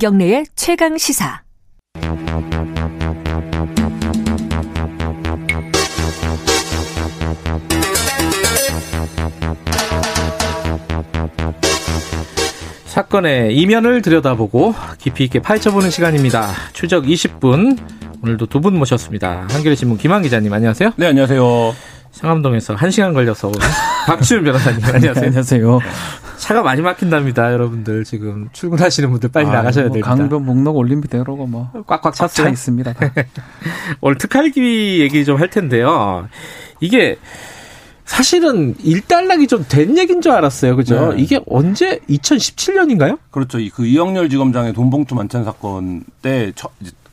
김경래의 최강 시사. 사건의 이면을 들여다보고 깊이 있게 파헤쳐보는 시간입니다. 추적 20분. 오늘도 두 분 모셨습니다. 한겨레 신문 김한 기자님 안녕하세요. 네, 안녕하세요. 상암동에서 1시간 걸려서 온 박지훈 변호사님 안녕하세요. 네, 안녕하세요. 차가 많이 막힌답니다, 여러분들. 지금 출근하시는 분들 빨리 아, 나가셔야 뭐 됩니다. 강변 목록 올림픽대로고 뭐 꽉꽉 차 찼어요. 있습니다. 다. 오늘 특활기 얘기 좀 할 텐데요. 이게 사실은 일단락이 좀 된 얘기인 줄 알았어요. 그죠? 네. 이게 언제 2017년인가요? 그렇죠. 이그 이영렬 지검장의 돈봉투 만찬 사건 때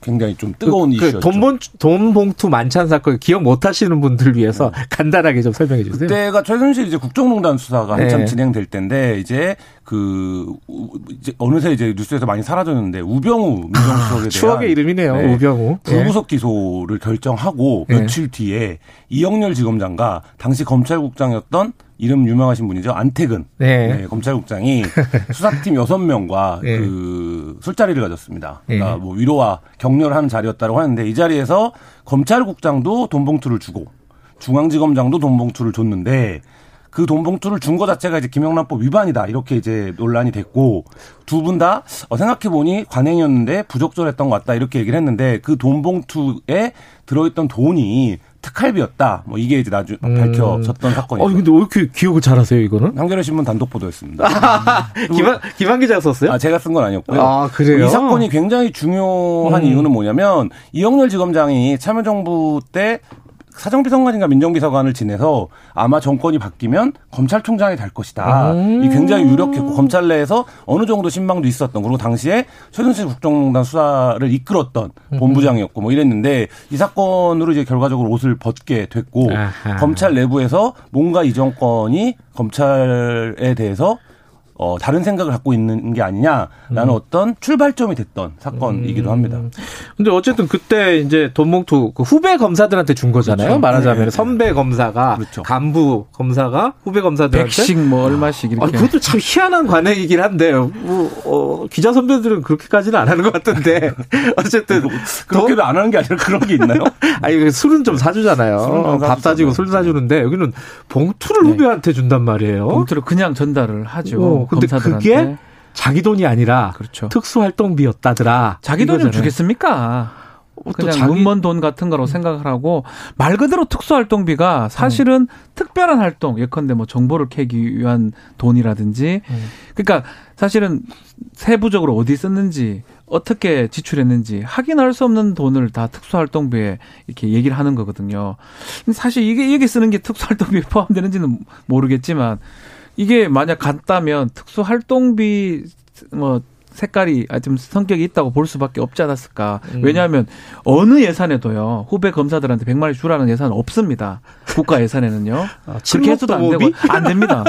굉장히 좀 뜨거운 그, 이슈였죠. 돈, 봉, 돈 봉투 만찬 사건 기억 못 하시는 분들 위해서 간단하게 좀 설명해 주세요. 그때가 최순실 이제 국정농단 수사가 한참 네. 진행될 때인데 이제 그 우- 이제 어느새 이제 뉴스에서 많이 사라졌는데 우병우 민정수석에 대한 아, 추억의 이름이네요. 네. 우병우. 예. 불구속 기소를 결정하고 예. 며칠 뒤에 이영렬 지검장과 당시 검찰국장이었던 이름 유명하신 분이죠 안태근 네. 네, 검찰국장이 수사팀 여섯 명과 예. 그 술자리를 가졌습니다. 그러니까 예. 뭐 위로와 격려를 하는 자리였다고 하는데 이 자리에서 검찰국장도 돈봉투를 주고 중앙지검장도 돈봉투를 줬는데 그 돈봉투를 준 거 자체가 이제 김영란법 위반이다 이렇게 이제 논란이 됐고 두 분 다 생각해 보니 관행이었는데 부적절했던 것 같다 이렇게 얘기를 했는데 그 돈봉투에 들어있던 돈이 특활비였다 뭐 이게 이제 나중 밝혀졌던 어, 사건이죠. 근데 왜 이렇게 기억을 잘하세요, 이거는? 한겨레 신문 단독 보도였습니다. 김한, 김한 기자가 썼어요? 아, 제가 쓴 건 아니었고요. 아, 그래요? 이 사건이 굉장히 중요한 음. 이유는 뭐냐면 이영렬 지검장이 참여정부 때 사정비서관인가 민정비서관을 지내서 아마 정권이 바뀌면 검찰총장이 될 것이다. 음. 이 굉장히 유력했고 검찰 내에서 어느 정도 신망도 있었던 그리고 당시에 최순실 국정농단 수사를 이끌었던 음. 본부장이었고 뭐 이랬는데 이 사건으로 이제 결과적으로 옷을 벗게 됐고 아하. 검찰 내부에서 뭔가 이 정권이 검찰에 대해서 어, 다른 생각을 갖고 있는 게 아니냐라는 음. 어떤 출발점이 됐던 사건이기도 합니다. 근데 어쨌든 그때 이제 돈봉투 그 후배 검사들한테 준 거잖아요. 그렇죠. 말하자면 네. 선배 검사가 그렇죠. 간부 검사가 후배 검사들한테 백씩 뭐 얼마씩 아, 이렇게 그것도 참 희한한 관행이긴 한데 뭐, 어, 기자 선배들은 그렇게까지는 안 하는 것 같은데 어쨌든 그렇게도 안 하는 게 아니라 그런 게 있나요? 아니 그 술은 좀 사주잖아요. 술은 밥 사주고 술 사주는데 여기는 봉투를 네. 후배한테 준단 말이에요. 봉투를 그냥 전달을 하죠. 어, 근데 검사들한테. 그게 자기 돈이 아니라 그렇죠. 특수활동비였다더라. 자기 돈을. 주겠습니까? 어, 또 그냥 자기- 문번 돈 같은 거라고 생각을 하고 말 그대로 특수활동비가 사실은 특별한 활동 예컨대 뭐 정보를 캐기 위한 돈이라든지 음. 그러니까 사실은 세부적으로 어디 썼는지 어떻게 지출했는지 확인할 수 없는 돈을 다 특수활동비에 이렇게 얘기를 하는 거거든요. 사실 이게 여기 쓰는 게 특수활동비에 포함되는지는 모르겠지만 이게 만약 같다면 특수 활동비 뭐 색깔이 아, 좀 성격이 있다고 볼 수밖에 없지 않았을까. 음. 왜냐하면 어느 예산에도요 후배 검사들한테 100만 원 주라는 예산은 없습니다. 국가 예산에는요. 아, 그렇게 해서도 안 되고? 안 됩니다.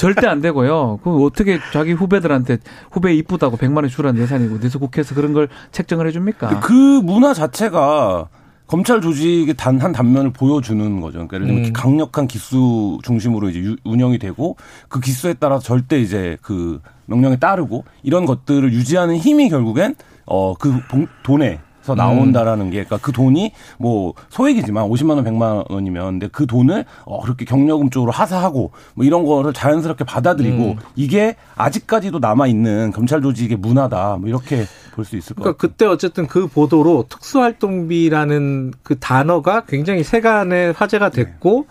절대 안 되고요. 그 어떻게 자기 후배들한테 후배 이쁘다고 100만 원 주라는 예산이고 어디서 국회에서 그런 걸 책정을 해줍니까? 그 문화 자체가 검찰 조직의 단 한 단면을 보여주는 거죠. 그러니까 예를 들면 음. 강력한 기수 중심으로 이제 유- 운영이 되고 그 기수에 따라 절대 이제 그 명령에 따르고 이런 것들을 유지하는 힘이 결국엔 어그 돈에 서 나온다라는 게, 그러니까 그 돈이 뭐 소액이지만 50만 원, 100만 원이면, 근데 그 돈을 어 그렇게 경력금 쪽으로 하사하고 뭐 이런 거를 자연스럽게 받아들이고 음. 이게 아직까지도 남아 있는 검찰 조직의 문화다, 뭐 이렇게 볼 수 있을 것 그러니까 같아요. 그때 어쨌든 그 보도로 특수활동비라는 그 단어가 굉장히 세간의 화제가 됐고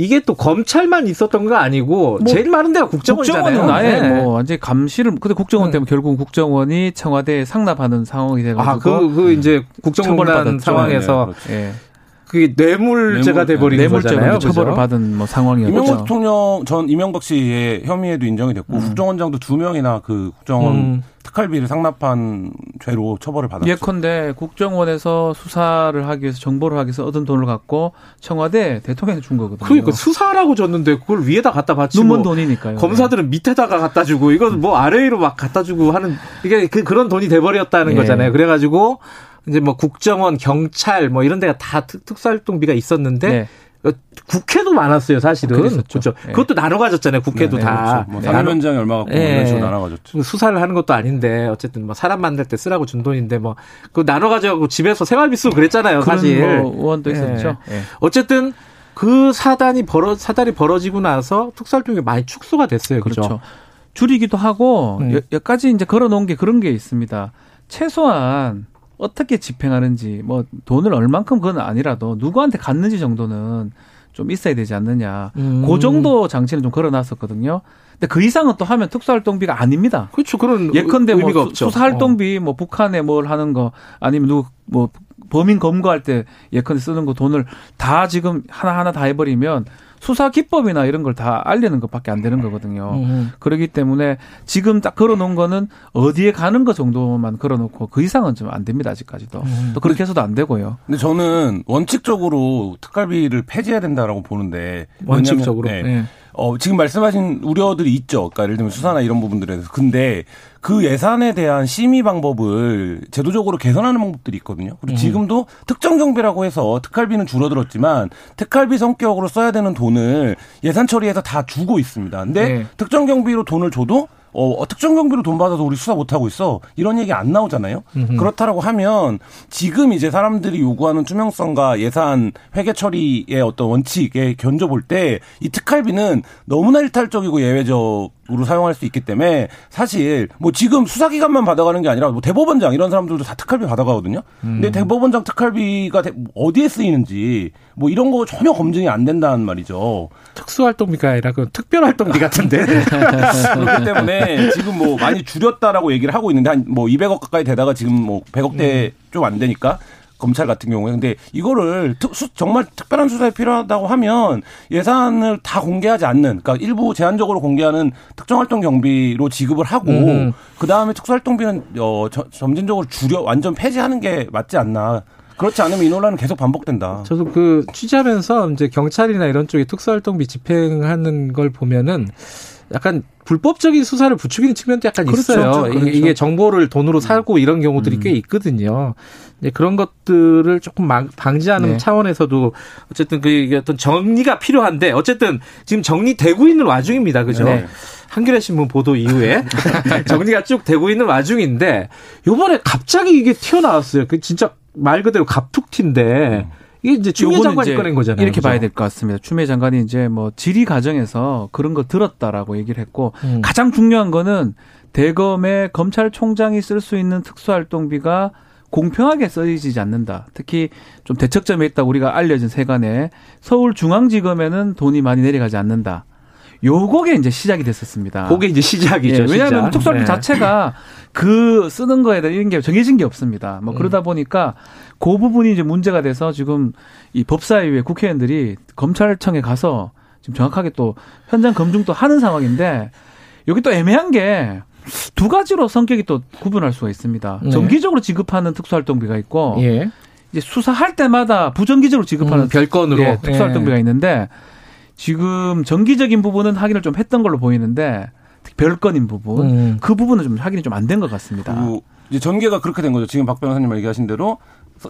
이게 또 검찰만 있었던 거 아니고 제일 많은 데가 국정원이잖아요. 국정원은 아예 네. 뭐 완전 히 감시를 근데 국정원 음. 때문에 결국은 국정원이 청와대에 상납하는 상황이 돼가지고 아, 그, 그 이제 처벌받았죠. 상황에서 네, 그렇죠. 예. 그게 뇌물죄가 뇌물, 돼버린 뇌물죄로 거잖아요. 처벌을 그죠? 받은 뭐 상황이었죠. 이명박 대통령 전 이명박 씨의 혐의에도 인정이 됐고 국정원장도 두 명이나 그 국정원 음. 특활비를 상납한 죄로 처벌을 받았죠. 예컨대 국정원에서 수사를 하기 위해서 정보를 하기 위해서 얻은 돈을 갖고 청와대 대통령한테 준 거거든요. 그러니까 수사라고 줬는데 그걸 위에다 갖다 바치고 눈먼 돈이니까요. 검사들은 밑에다가 갖다 주고 이건 뭐 아래로 막 갖다 주고 하는 이게 그 그런 돈이 돼버렸다는 예. 거잖아요. 그래가지고 이제 뭐 국정원, 경찰 뭐 이런 데가 다 특, 특수활동비가 있었는데 네. 어, 국회도 많았어요, 사실은. 그랬었죠. 그렇죠. 예. 그것도 나눠 가졌잖아요, 국회도 네, 다. 뭐 네. 사면장이 얼마 갖고 예. 이런 식으로 나눠 가졌죠. 수사를 하는 것도 아닌데 어쨌든 뭐 사람 만날 때 쓰라고 준 돈인데 뭐 그 나눠 가지고 집에서 생활비 쓰고 그랬잖아요, 사실. 뭐 의원도 예. 있었죠. 예. 어쨌든 그 사단이 벌어 사달이 벌어지고 나서 특수활동이 많이 축소가 됐어요, 그죠? 그렇죠. 줄이기도 하고 음. 여- 여기까지 이제 걸어 놓은 게 그런 게 있습니다. 최소한 어떻게 집행하는지 뭐 돈을 얼만큼 그건 아니라도 누구한테 갔는지 정도는 좀 있어야 되지 않느냐. 음. 그 정도 장치는 좀 걸어놨었거든요. 근데 그 이상은 또 하면 특수활동비가 아닙니다. 그렇죠. 그런 예컨대 뭐 수-. 수사활동비 뭐 북한에 뭘 하는 거 아니면 누구 뭐 범인 검거할 때 예컨대 쓰는 거 돈을 다 지금 하나하나 다 해버리면 수사 기법이나 이런 걸 다 알리는 것밖에 안 되는 거거든요. 어. 음. 그렇기 때문에 지금 딱 걸어놓은 거는 어디에 가는 거 정도만 걸어놓고 그 이상은 좀 안 됩니다 아직까지도. 음. 또 그렇게 해서도 안 되고요. 근데 저는 원칙적으로 특갈비를 폐지해야 된다라고 보는데 원칙적으로. 왜냐면, 네. 예. 어, 지금 말씀하신 우려들이 있죠. 그러니까 예를 들면 수사나 이런 부분들에서. 근데 그 예산에 대한 심의 방법을 제도적으로 개선하는 방법들이 있거든요. 그리고 지금도 특정 경비라고 해서 특할비는 줄어들었지만 특할비 성격으로 써야 되는 돈을 예산 처리해서 다 주고 있습니다. 근데 네. 특정 경비로 돈을 줘도 어, 특정 경비로 돈 받아서 우리 수사 못하고 있어. 이런 얘기 안 나오잖아요. 그렇다라고 하면 지금 이제 사람들이 요구하는 투명성과 예산 회계 처리의 어떤 원칙에 견줘볼 때 이 특할비는 너무나 일탈적이고 예외적 으로 사용할 수 있기 때문에 사실 뭐 지금 수사기관만 받아가는 게 아니라 뭐 대법원장 이런 사람들도 다 특할비 받아가거든요. 근데 대법원장 특할비가 대- 어디에 쓰이는지 뭐 이런 거 전혀 검증이 안 된다는 말이죠. 특수활동비가 아니라 그 특별활동비 같은데. 그렇기 때문에 지금 뭐 많이 줄였다라고 얘기를 하고 있는데 한 뭐 200억 가까이 되다가 지금 뭐 100억대 좀안 되니까 검찰 같은 경우에 근데 이거를 특- 수- 정말 특별한 수사에 필요하다고 하면 예산을 다 공개하지 않는 그러니까 일부 제한적으로 공개하는 특정 활동 경비로 지급을 하고 음. 그 다음에 특수활동비는 어 저- 점진적으로 줄여 완전 폐지하는 게 맞지 않나 그렇지 않으면 이 논란은 계속 반복된다. 저도 그 취재하면서 이제 경찰이나 이런 쪽에 특수활동비 집행하는 걸 보면은 약간 불법적인 수사를 부추기는 측면도 약간 그렇죠, 있어요. 그렇죠. 이게, 이게 정보를 돈으로 사고 이런 경우들이 음. 꽤 있거든요. 이제 그런 것들을 조금 막 방지하는 네. 차원에서도 어쨌든 그 어떤 정리가 필요한데 어쨌든 지금 정리되고 있는 와중입니다. 그죠? 네. 한겨레 신문 보도 이후에 정리가 쭉 되고 있는 와중인데 요번에 갑자기 이게 튀어나왔어요. 그 진짜 말 그대로 갑툭튀인데 이게 이제 추미애 장관이 꺼낸 거잖아요. 이렇게 그죠? 봐야 될 것 같습니다. 추미애 장관이 이제 뭐 질의 과정에서 그런 거 들었다라고 얘기를 했고 음. 가장 중요한 거는 대검의 검찰총장이 쓸 수 있는 특수활동비가 공평하게 써지지 않는다. 특히 좀 대척점에 있다 우리가 알려진 세간에 서울중앙지검에는 돈이 많이 내려가지 않는다. 요거게 이제 시작이 됐었습니다. 그게 이제 시작이죠. 예, 왜냐하면 시작. 특수활동 네. 자체가 그 쓰는 거에 대한 이런 게 정해진 게 없습니다. 뭐 음. 그러다 보니까 그 부분이 이제 문제가 돼서 지금 이 법사위의 국회의원들이 검찰청에 가서 지금 정확하게 또 현장 검증도 하는 상황인데 여기 또 애매한 게 두 가지로 성격이 또 구분할 수가 있습니다. 네. 정기적으로 지급하는 특수활동비가 있고 예. 이제 수사할 때마다 부정기적으로 지급하는 음, 별건으로 예, 특수활동비가 예. 있는데 지금 정기적인 부분은 확인을 좀 했던 걸로 보이는데 특히 별건인 부분 음. 그 부분은 좀 확인이 좀 안 된 것 같습니다. 그리고 이제 전개가 그렇게 된 거죠. 지금 박 변호사님 얘기하신 대로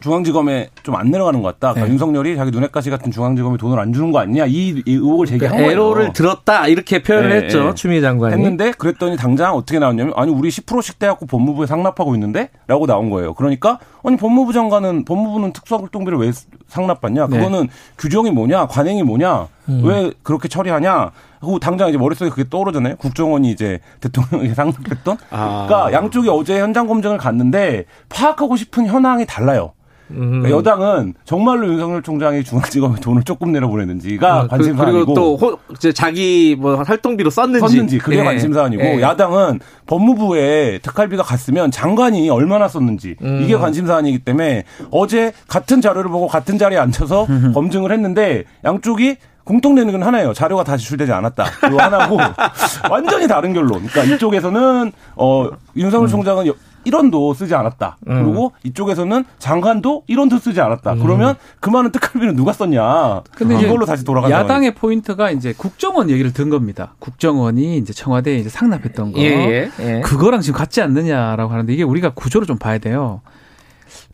중앙지검에 좀 안 내려가는 것 같다. 그러니까 네. 윤석열이 자기 눈엣가시 같은 중앙지검에 돈을 안 주는 거 아니냐 이, 이 의혹을 제기한 그러니까 거예요. 에러를 들었다 이렇게 표현을 네, 했죠 네. 추미애 장관이. 했는데 그랬더니 당장 어떻게 나왔냐면 아니 우리 10%씩 떼갖고 법무부에 상납하고 있는데라고 나온 거예요. 그러니까 아니 법무부 장관은 법무부는 특수활동비를 왜 상납받냐? 네. 그거는 규정이 뭐냐? 관행이 뭐냐? 음. 왜 그렇게 처리하냐? 하고 당장 이제 머릿속에 그게 떠오르잖아요. 국정원이 이제 대통령에게 상납했던. 아. 그러니까 양쪽이 어제 현장 검증을 갔는데 파악하고 싶은 현황이 달라요. 음. 그러니까 여당은 정말로 윤석열 총장이 중앙지검에 돈을 조금 내려보내는지가 어, 그- 관심사이고 그리고 또 호, 자기 뭐 활동비로 썼는지, 썼는지 그게 예. 관심사안이고 예. 야당은 법무부에 특활비가 갔으면 장관이 얼마나 썼는지 음. 이게 관심사안이기 때문에 어제 같은 자료를 보고 같은 자리에 앉혀서 검증을 했는데 양쪽이 공통되는 건 하나예요. 자료가 다 제출되지 않았다. 이거 하나고 완전히 다른 결론. 그러니까 이쪽에서는 어 윤석열 총장은 여- 1원도 쓰지 않았다. 음. 그리고 이쪽에서는 장관도 1원도 쓰지 않았다. 그러면 그 많은 특활비는 누가 썼냐? 근데 이걸로 다시 돌아가는 야당의 포인트가 이제 국정원 얘기를 든 겁니다. 국정원이 이제 청와대에 이제 상납했던 거. 예, 예, 예. 그거랑 지금 같지 않느냐라고 하는데 이게 우리가 구조를 좀 봐야 돼요.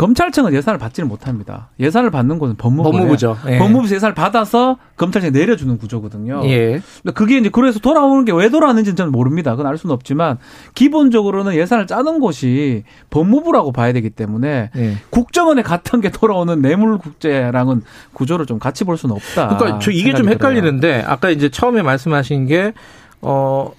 검찰청은 예산을 받지는 못합니다. 예산을 받는 곳은 법무부예요. 법무부 죠. 예. 법무부에서 예산을 받아서 검찰청에 내려주는 구조거든요. 예. 근데 그게 이제 그래서 돌아오는 게 왜 돌아왔는지는 저는 모릅니다. 그건 알 수는 없지만 기본적으로는 예산을 짜는 곳이 법무부라고 봐야 되기 때문에 예. 국정원에 갔던 게 돌아오는 뇌물 국제랑은 구조를 좀 같이 볼 수는 없다. 그러니까 저 이게 좀. 헷갈리는데 아까 이제 처음에 말씀하신 게 어,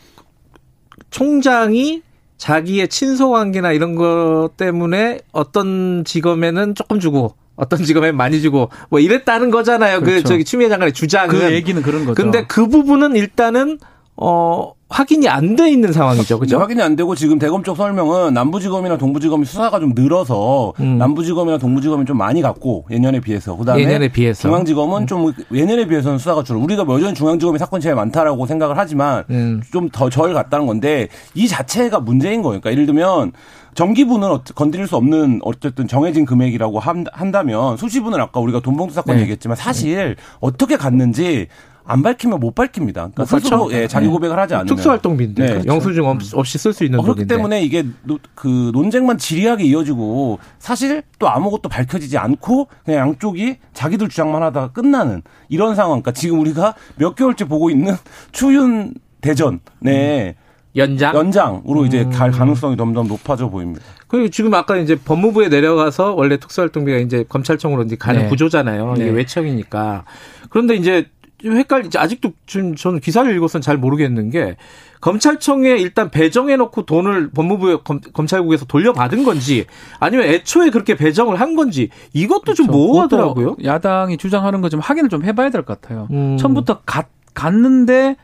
총장이 자기의 친소 관계나 이런 것 때문에 어떤 직업에는 조금 주고 어떤 직업에 많이 주고 뭐 이랬다는 거잖아요. 그 그렇죠. 저기 추미애 장관의 주장은. 그 얘기는 그런 거죠. 근데 그 부분은 일단은 어 확인이 안 돼 있는 상황이죠. 그죠? 확인이 안 되고 지금 대검 쪽 설명은 남부지검이나 동부지검이 수사가 좀 늘어서 음. 남부지검이나 동부지검이 좀 많이 갔고 예년에 비해서 그다음에 예년에 비해서. 음. 중앙지검은 좀 예년에 비해서는 수사가 줄어. 우리가 여전히 중앙지검이 사건이 제일 많다라고 생각을 하지만 음. 좀더 절 같다는 건데 이 자체가 문제인 거예요. 그러니까 예를 들면 정기분은 어- 건드릴 수 없는 어쨌든 정해진 금액이라고 한- 한다면 수시분은 아까 우리가 돈봉투 사건 네. 얘기했지만 사실 어떻게 갔는지 안 밝히면 못 밝힙니다. 그러니까? 스스로 예, 자기 네. 고백을 하지 않으면 특수활동비인데 네, 그렇죠. 영수증 없- 없이 쓸 수 있는 어, 그렇기. 때문에 이게 노- 그 논쟁만 지리하게 이어지고 사실 또 아무것도 밝혀지지 않고 그냥 양쪽이 자기들 주장만 하다가 끝나는 이런 상황. 그러니까 지금 우리가 몇 개월째 보고 있는 추윤 대전의 연장. 연장으로 이제 음. 갈 가능성이 점점 높아져 보입니다. 그리고 지금 아까 이제 법무부에 내려가서 원래 특수활동비가 이제 검찰청으로 이제 가는 네. 구조잖아요. 이게 네. 외청이니까. 그런데 이제 좀 헷갈리지. 아직도 지금 저는 기사를 읽어서는 잘 모르겠는 게 검찰청에 일단 배정해 놓고 돈을 법무부에 검, 검찰국에서 돌려받은 건지 아니면 애초에 그렇게 배정을 한 건지 이것도 좀 그렇죠. 모호하더라고요. 그것도 야당이 주장하는 거 좀 확인을 좀 해봐야 될 것 같아요. 음. 처음부터 갔, 갔는데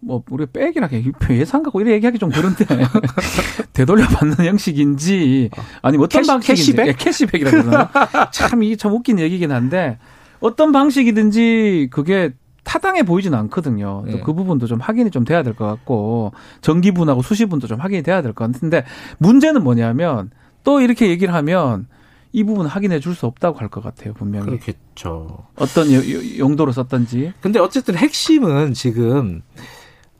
뭐 우리가 빼기라 예상 갖고 이래 얘기하기 좀 그런데 되돌려 받는 형식인지 아니면 어떤 캐시- 방식인지 캐시백? 예, 캐시백이라 그러나 참 이게 참 웃긴 얘기긴 한데 어떤 방식이든지 그게 타당해 보이지는 않거든요. 네. 또그 부분도 좀 확인이 좀 돼야 될 것 같고 정기분하고 수시분도 좀 확인이 돼야 될 것 같은데 문제는 뭐냐면 또 이렇게 얘기를 하면 이 부분 확인해 줄 수 없다고 할 것 같아요 분명히 그렇겠죠. 어떤 용도로 썼던지 근데 어쨌든 핵심은 지금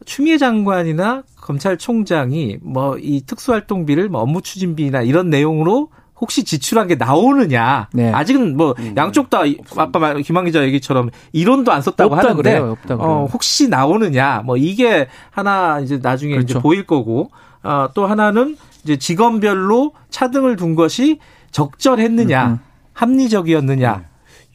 추미애 장관이나 검찰총장이 뭐 이 특수활동비를 뭐 업무 추진비나 이런 내용으로 혹시 지출한 게 나오느냐. 네. 아직은 뭐 음. 양쪽 다 이- 아까 말 김한 기자 얘기처럼 이론도 안 썼다고 없다 하는데 그래요, 없다 그래요. 어, 혹시 나오느냐. 뭐 이게 하나 이제 나중에 이제 그렇죠. 보일 거고 아, 또 하나는 이제 직원별로 차등을 둔 것이 적절했느냐. 음, 음. 합리적이었느냐.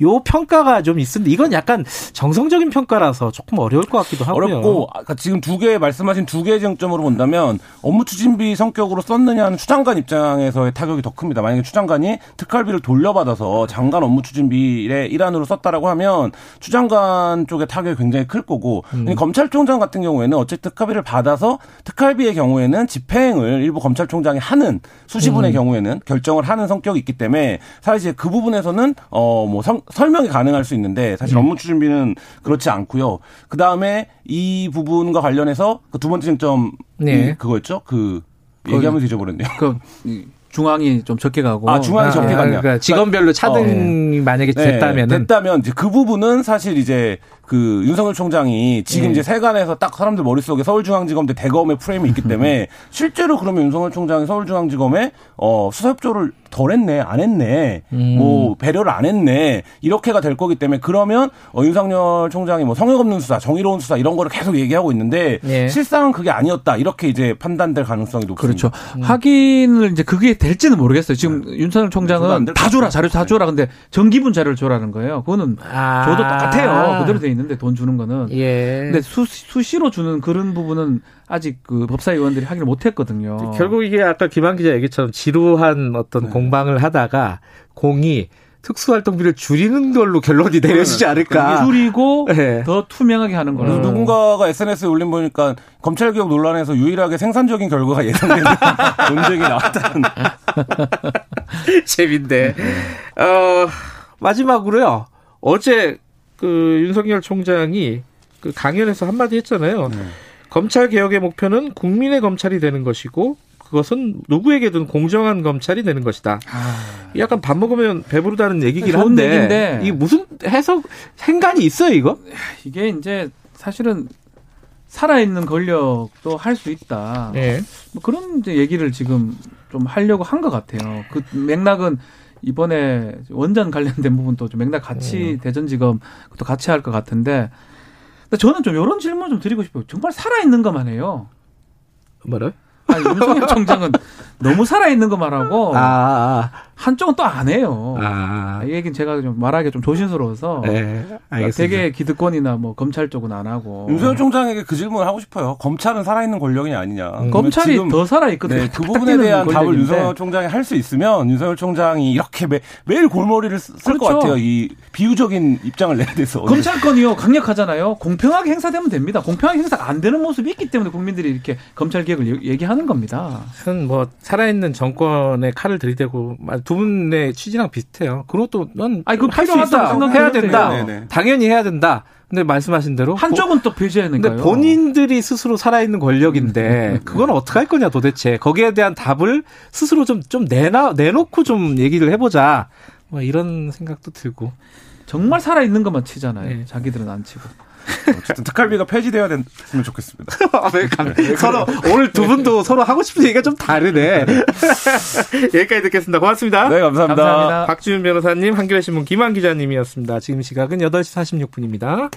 요 평가가 좀 있는데 이건 약간 정성적인 평가라서 조금 어려울 것 같기도 하고요. 어렵고 아까 지금 두 개 말씀하신 두 개의 쟁점으로 본다면 업무 추진비 성격으로 썼느냐는 추장관 입장에서의 타격이 더 큽니다. 만약에 추장관이 특활비를 돌려받아서 장관 업무 추진비의 일환으로 썼다라고 하면 추장관 쪽의 타격이 굉장히 클 거고 음. 검찰총장 같은 경우에는 어쨌든 특활비를 받아서 특활비의 경우에는 집행을 일부 검찰총장이 하는 수시분의 음. 경우에는 결정을 하는 성격이 있기 때문에 사실 그 부분에서는 어뭐 설명이 가능할 수 있는데 사실 음. 업무 추진비는 그렇지 않고요. 그 다음에 이 부분과 관련해서 그 두 번째 쟁점 네. 그거였죠. 그 얘기하면서 잊어버렸네요. 그 이, 중앙이 좀 적게 가고 아, 중앙이 적게 갔네요. 그러니까 직원별로 차등이 만약에 네, 됐다면은 됐다면 이제 그 부분은 사실 이제 그 윤석열 총장이 지금 네. 이제 세간에서 딱 사람들 머릿속에 서울중앙지검 대 대검의 프레임이 있기 때문에 실제로 그러면 윤석열 총장이 서울중앙지검에 어 수사협조를 덜 했네 안 했네 음. 뭐 배려를 안 했네 이렇게가 될 거기 때문에 그러면 어 윤석열 총장이 뭐 성역 없는 수사 정의로운 수사 이런 거를 계속 얘기하고 있는데 예. 실상은 그게 아니었다 이렇게 이제 판단될 가능성이 높습니다. 그렇죠. 확인을 이제 그게 될지는 모르겠어요. 지금 저도 윤석열 안 총장은 다 줘라. 자료 다 줘라 근데 정기분 자료를 줘라는 거예요. 그거는 아. 줘도 똑같아요. 그대로 돼 있는 데 돈 주는 거는. 예. 근데 수, 수시로 주는 그런 부분은 아직 그 법사위원들이 확인을 못 했거든요. 결국 이게 아까 김한 기자 얘기처럼 지루한 어떤 네. 공방을 하다가 공이 특수활동비를 줄이는 걸로 결론이 내려지지 않을까. 줄이고 네. 더 투명하게 하는 그래서 거는 누군가가 SNS에 올린 보니까 검찰 개혁 논란에서 유일하게 생산적인 결과가 예상되는 논쟁이 나왔다는. 재밌네. 어, 마지막으로요. 어제 그 윤석열 총장이 그 강연에서 한마디 했잖아요. 검찰 개혁의 목표는 국민의 검찰이 되는 것이고 그것은 누구에게든 공정한 검찰이 되는 것이다. 약간 밥 먹으면 배부르다는 얘기긴 한데 얘기인데. 이게 무슨 해석 행간이 있어요 이거? 이게 이제 사실은 살아있는 권력도 할 수 있다. 예. 뭐 그런 얘기를 지금 좀 하려고 한 것 같아요. 그 맥락은 이번에 원전 관련된 부분도 좀 맥락 같이 대전지검 또 같이 할 것 같은데 저는 좀 이런 질문 좀 드리고 싶어요. 정말 살아 있는 것만 해요. 뭐래? 아니, 윤석열 총장은 너무 살아있는 것만 하고 아, 아, 한쪽은 또 안 해요. 아. 이 얘기는 제가 좀 말하기 좀 조심스러워서 네, 알겠습니다. 되게 기득권이나 뭐 검찰 쪽은 안 하고 윤석열 총장에게 그 질문을 하고 싶어요. 검찰은 살아있는 권력이 아니냐. 음. 검찰이 더 살아있거든요. 네, 그 부분에 대한 답을 권력인데. 윤석열 총장이 할 수 있으면 윤석열 총장이 이렇게 매, 매일 골머리를 쓸것 그렇죠. 같아요. 이 비유적인 입장을 내야 돼서. 검찰권이요 강력하잖아요. 공평하게 행사되면 됩니다. 공평하게 행사가 안 되는 모습이 있기 때문에 국민들이 이렇게 검찰 개혁을 얘- 얘기하는 겁니다. 하여튼 뭐 살아있는 정권의 칼을 들이대고 두 분의 취지랑 비슷해요. 그것도 넌 아니, 그거 할수 필요하다고 있다. 해야 된다. 네네. 당연히 해야 된다. 근데 말씀하신 대로 한쪽은 또 배제하니까요. 근데 본인들이 스스로 살아있는 권력인데 그건 어떻게 할 거냐 도대체 거기에 대한 답을 스스로 좀좀 내놔 내놓고 좀 얘기를 해보자 뭐 이런 생각도 들고 정말 살아있는 것만 치잖아요. 네. 자기들은 안 치고. 어쨌든 특활비가 폐지되어야 됐으면 좋겠습니다. 서로 오늘 두 분도 서로 하고 싶은 얘기가 좀 다르네 여기까지 듣겠습니다 고맙습니다 네, 감사합니다. 감사합니다. 박지훈 변호사님 한겨레 신문 김한 기자님이었습니다 지금 시각은 8시 46분입니다